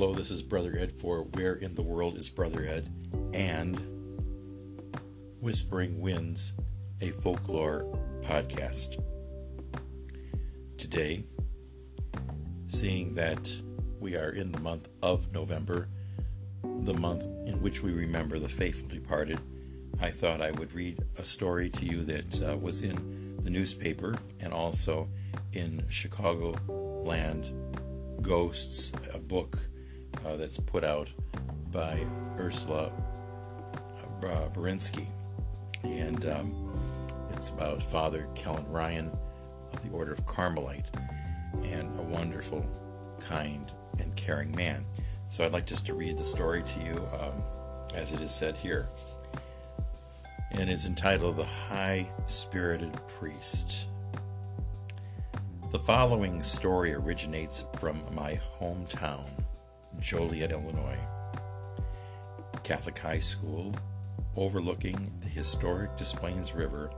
Hello, this is Brother Ed for Where in the World is Brother Ed and Whispering Winds, a folklore podcast. Today, seeing that we are in the month of November, the month in which we remember the faithful departed, I thought I would read a story to you that uh, was in the newspaper and also in Chicago Land Ghosts, a book uh, that's put out by Ursula uh, Berinsky. And um, it's about Father Kellen Ryan of the Order of Carmelite and a wonderful, kind, and caring man. So I'd like just to read the story to you um, as it is said here. And it's entitled The High Spirited Priest. The following story originates from my hometown, Joliet, Illinois. Catholic High School, overlooking the historic Des Plaines River,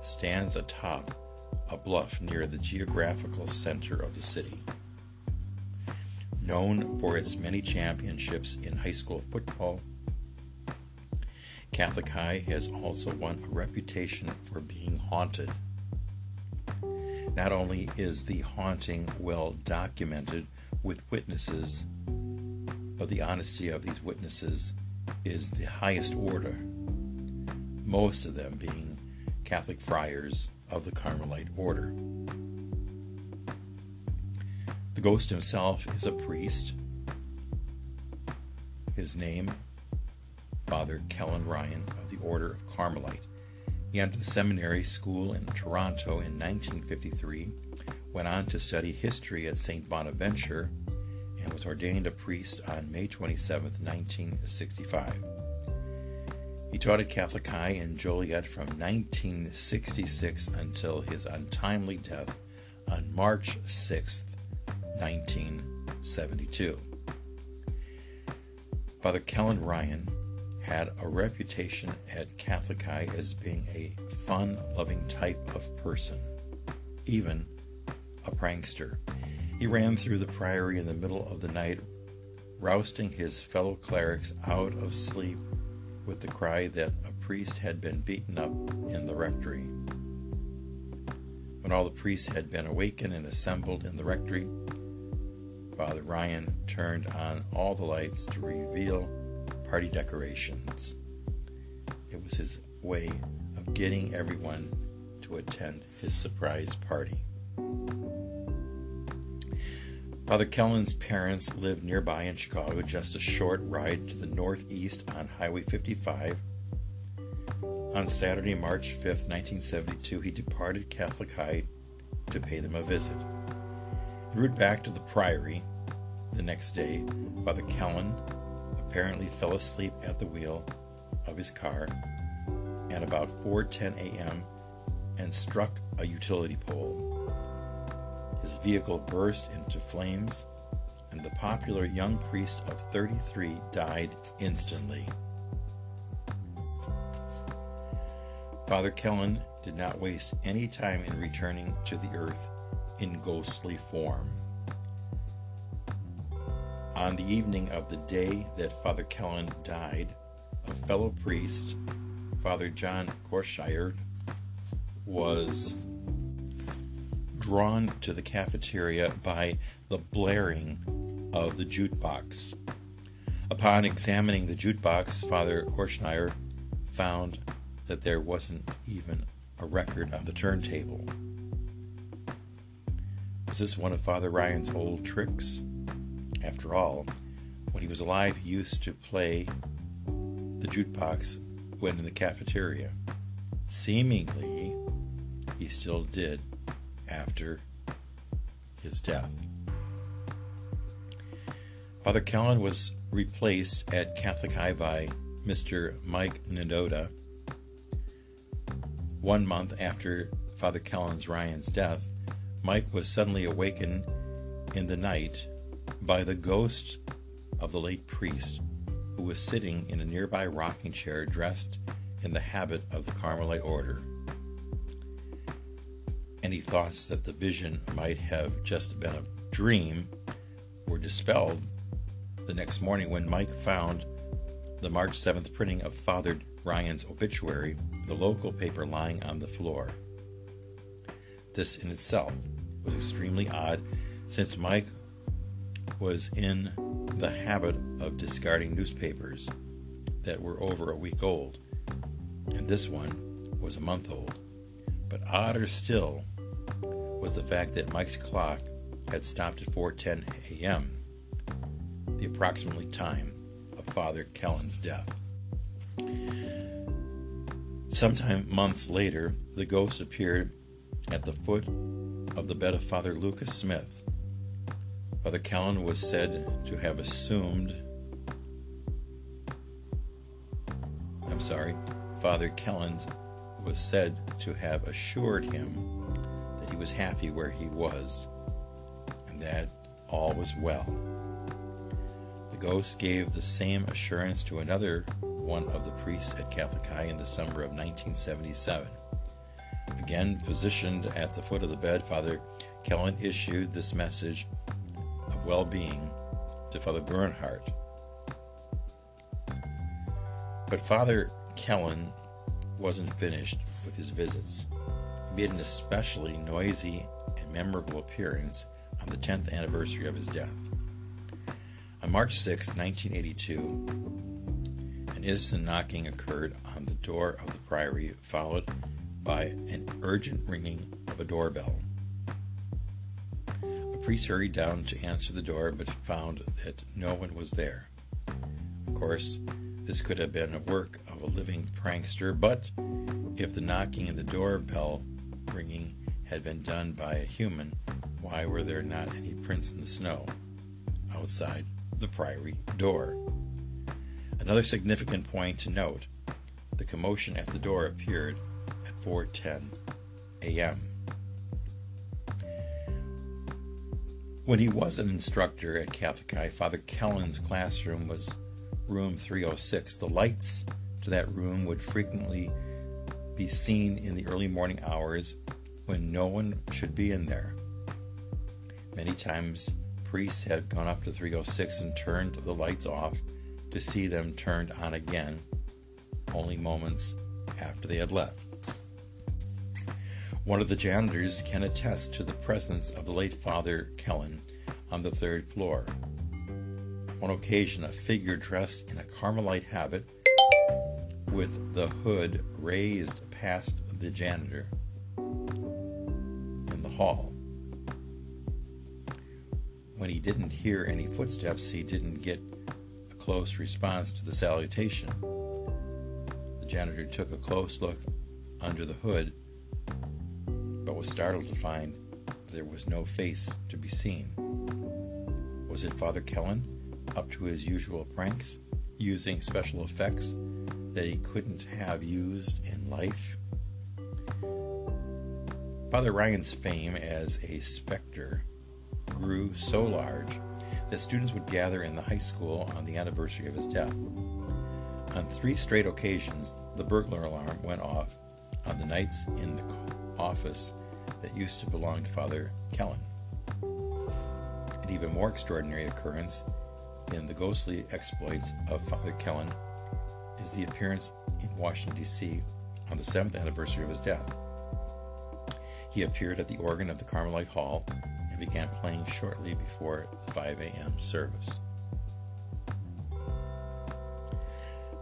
stands atop a bluff near the geographical center of the city. Known for its many championships in high school football, Catholic High has also won a reputation for being haunted. Not only is the haunting well documented with witnesses, but the honesty of these witnesses is the highest order, most of them being Catholic friars of the Carmelite order. The ghost himself is a priest. His name, Father Kellen Ryan of the Order of Carmelite. He entered the seminary school in Toronto in 1953, went on to study history at St. Bonaventure, and was ordained a priest on May 27, 1965. He taught at Catholic High in Joliet from 1966 until his untimely death on March 6, 1972. Father Kellen Ryan had a reputation at Catholic High as being a fun loving type of person, even a prankster. He ran through the priory in the middle of the night, rousting his fellow clerics out of sleep with the cry that a priest had been beaten up in the rectory. When all the priests had been awakened and assembled in the rectory, Father Ryan turned on all the lights to reveal party decorations. It was his way of getting everyone to attend his surprise party. Father Kellen's parents lived nearby in Chicago, just a short ride to the northeast on Highway 55. On Saturday, March 5, 1972, he departed Catholic High to pay them a visit. En route back to the Priory the next day, Father Kellen apparently fell asleep at the wheel of his car at about 4:10 a.m. and struck a utility pole. His vehicle burst into flames, and the popular young priest of 33 died instantly. Father Kellen did not waste any time in returning to the earth in ghostly form. On the evening of the day that Father Kellen died, a fellow priest, Father John Korshire, was drawn to the cafeteria by the blaring of the jukebox. Upon examining the jukebox, Father Korshire found that there wasn't even a record on the turntable. Was this one of Father Ryan's old tricks? After all, when he was alive, he used to play the jukebox when in the cafeteria. Seemingly, he still did after his death. Father Kellen was replaced at Catholic High by Mr. Mike Nadoda. One month after Father Kellen's Ryan's death, Mike was suddenly awakened in the night by the ghost of the late priest who was sitting in a nearby rocking chair dressed in the habit of the Carmelite order. Any thoughts that the vision might have just been a dream were dispelled the next morning when Mike found the March 7th printing of Father Ryan's obituary, the local paper lying on the floor. This in itself was extremely odd since Mike was in the habit of discarding newspapers that were over a week old, and this one was a month old. But odder still was the fact that Mike's clock had stopped at 4:10 a.m., the approximately time of Father Kellen's death. Sometime months later, the ghost appeared at the foot of the bed of Father Lucas Smith. Father Kellen was said to have assumed, I'm sorry, Father Kellen was said to have assured him he was happy where he was and that all was well. The ghost gave the same assurance to another one of the priests at Catholic High in the summer of 1977. Again, positioned at the foot of the bed, Father Kellen issued this message of well being to Father Bernhardt. But Father Kellen wasn't finished with his visits. Made an especially noisy and memorable appearance on the 10th anniversary of his death. On March 6, 1982, an innocent knocking occurred on the door of the priory, followed by an urgent ringing of a doorbell. A priest hurried down to answer the door but found that no one was there. Of course, this could have been a work of a living prankster, but if the knocking and the doorbell ringing had been done by a human, why were there not any prints in the snow outside the priory door? Another significant point to note the commotion at the door appeared at 4:10 a.m. When he was an instructor at Catholic High, Father Kellen's classroom was room 306. The lights to that room would frequently be seen in the early morning hours when no one should be in there. Many times, priests had gone up to 306 and turned the lights off to see them turned on again, only moments after they had left. One of the janitors can attest to the presence of the late Father Kellen on the third floor. On one occasion, a figure dressed in a Carmelite habit with the hood raised past the janitor in the hall. When he didn't hear any footsteps, he didn't get a close response to the salutation. The janitor took a close look under the hood but was startled to find there was no face to be seen. Was it Father Kellen, up to his usual pranks, using special effects that he couldn't have used in life? Father Ryan's fame as a specter grew so large that students would gather in the high school on the anniversary of his death. On three straight occasions, the burglar alarm went off on the nights in the office that used to belong to Father Kellen. An even more extraordinary occurrence in the ghostly exploits of Father Kellen is the appearance in Washington, D.C. on the seventh anniversary of his death. He appeared at the organ of the Carmelite Hall and began playing shortly before the 5 a.m. service.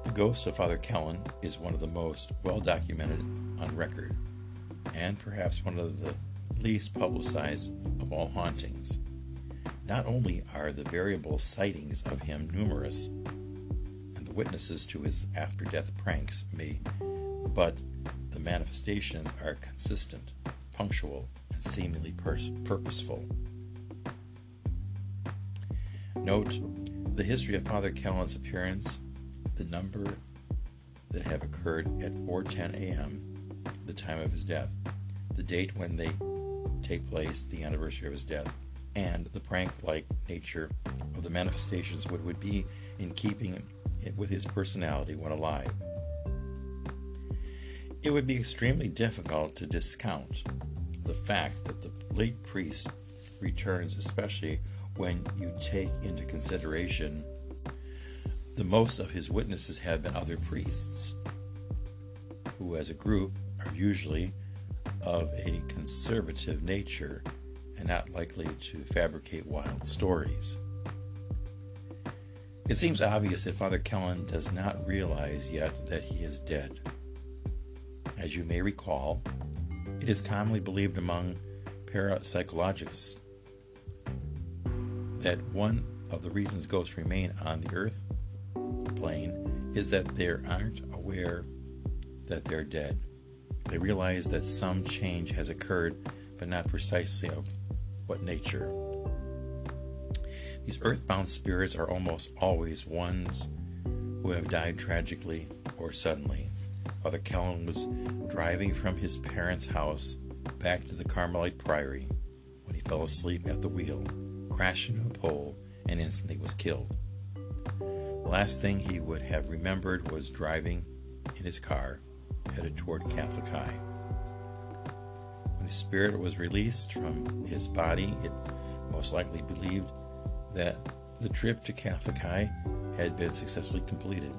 The ghost of Father Kellen is one of the most well documented on record and perhaps one of the least publicized of all hauntings. Not only are the variable sightings of him numerous, the witnesses to his after death pranks may, but the manifestations are consistent, punctual, and seemingly pers- purposeful. Note the history of Father Kellen's appearance, the number that have occurred at 4:10 a.m the time of his death, the date when they take place, the anniversary of his death, and the prank like nature of the manifestations would, would be in keeping with his personality when alive. It would be extremely difficult to discount the fact that the late priest returns, especially when you take into consideration the most of his witnesses have been other priests, who, as a group, are usually of a conservative nature and not likely to fabricate wild stories. It seems obvious that Father Kellen does not realize yet that he is dead. As you may recall, it is commonly believed among parapsychologists that one of the reasons ghosts remain on the earth plane is that they aren't aware that they're dead. They realize that some change has occurred, but not precisely of what nature. These earthbound spirits are almost always ones who have died tragically or suddenly. Father Kellen was driving from his parents' house back to the Carmelite Priory when he fell asleep at the wheel, crashed into a pole, and instantly was killed. The last thing he would have remembered was driving in his car headed toward Catholic High. When his spirit was released from his body, it most likely believed that the trip to Catholic High had been successfully completed,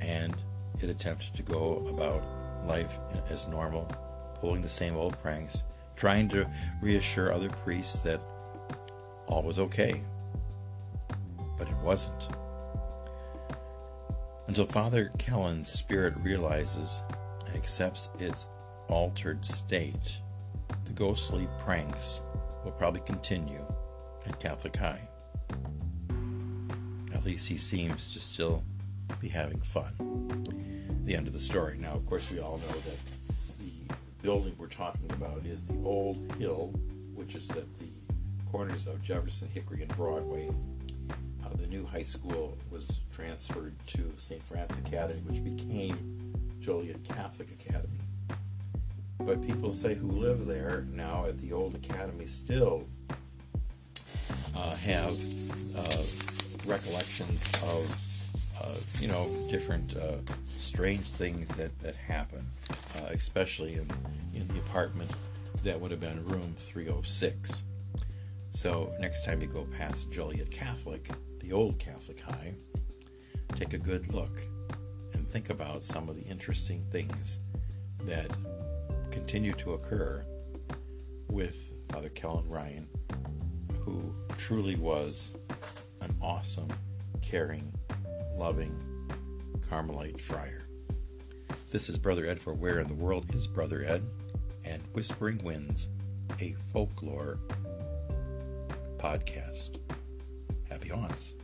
and it attempted to go about life as normal, pulling the same old pranks, trying to reassure other priests that all was okay. But it wasn't. Until Father Kellen's spirit realizes and accepts its altered state, the ghostly pranks will probably continue at Catholic High. At least he seems to still be having fun. The end of the story. Now, of course, we all know that the building we're talking about is the Old Hill, which is at the corners of Jefferson, Hickory, and Broadway. Uh, the new high school was transferred to St. Francis Academy, which became Joliet Catholic Academy. But people say who live there now at the old academy still have uh, recollections of uh, you know different uh, strange things that that happen, uh, especially in in the apartment that would have been room 306. So next time you go past Joliet Catholic, the old Catholic High, take a good look and think about some of the interesting things that continue to occur with Father Kellen Ryan who truly was an awesome, caring, loving Carmelite friar. This is Brother Ed for Where in the World is Brother Ed and Whispering Winds, a folklore podcast. Happy haunts.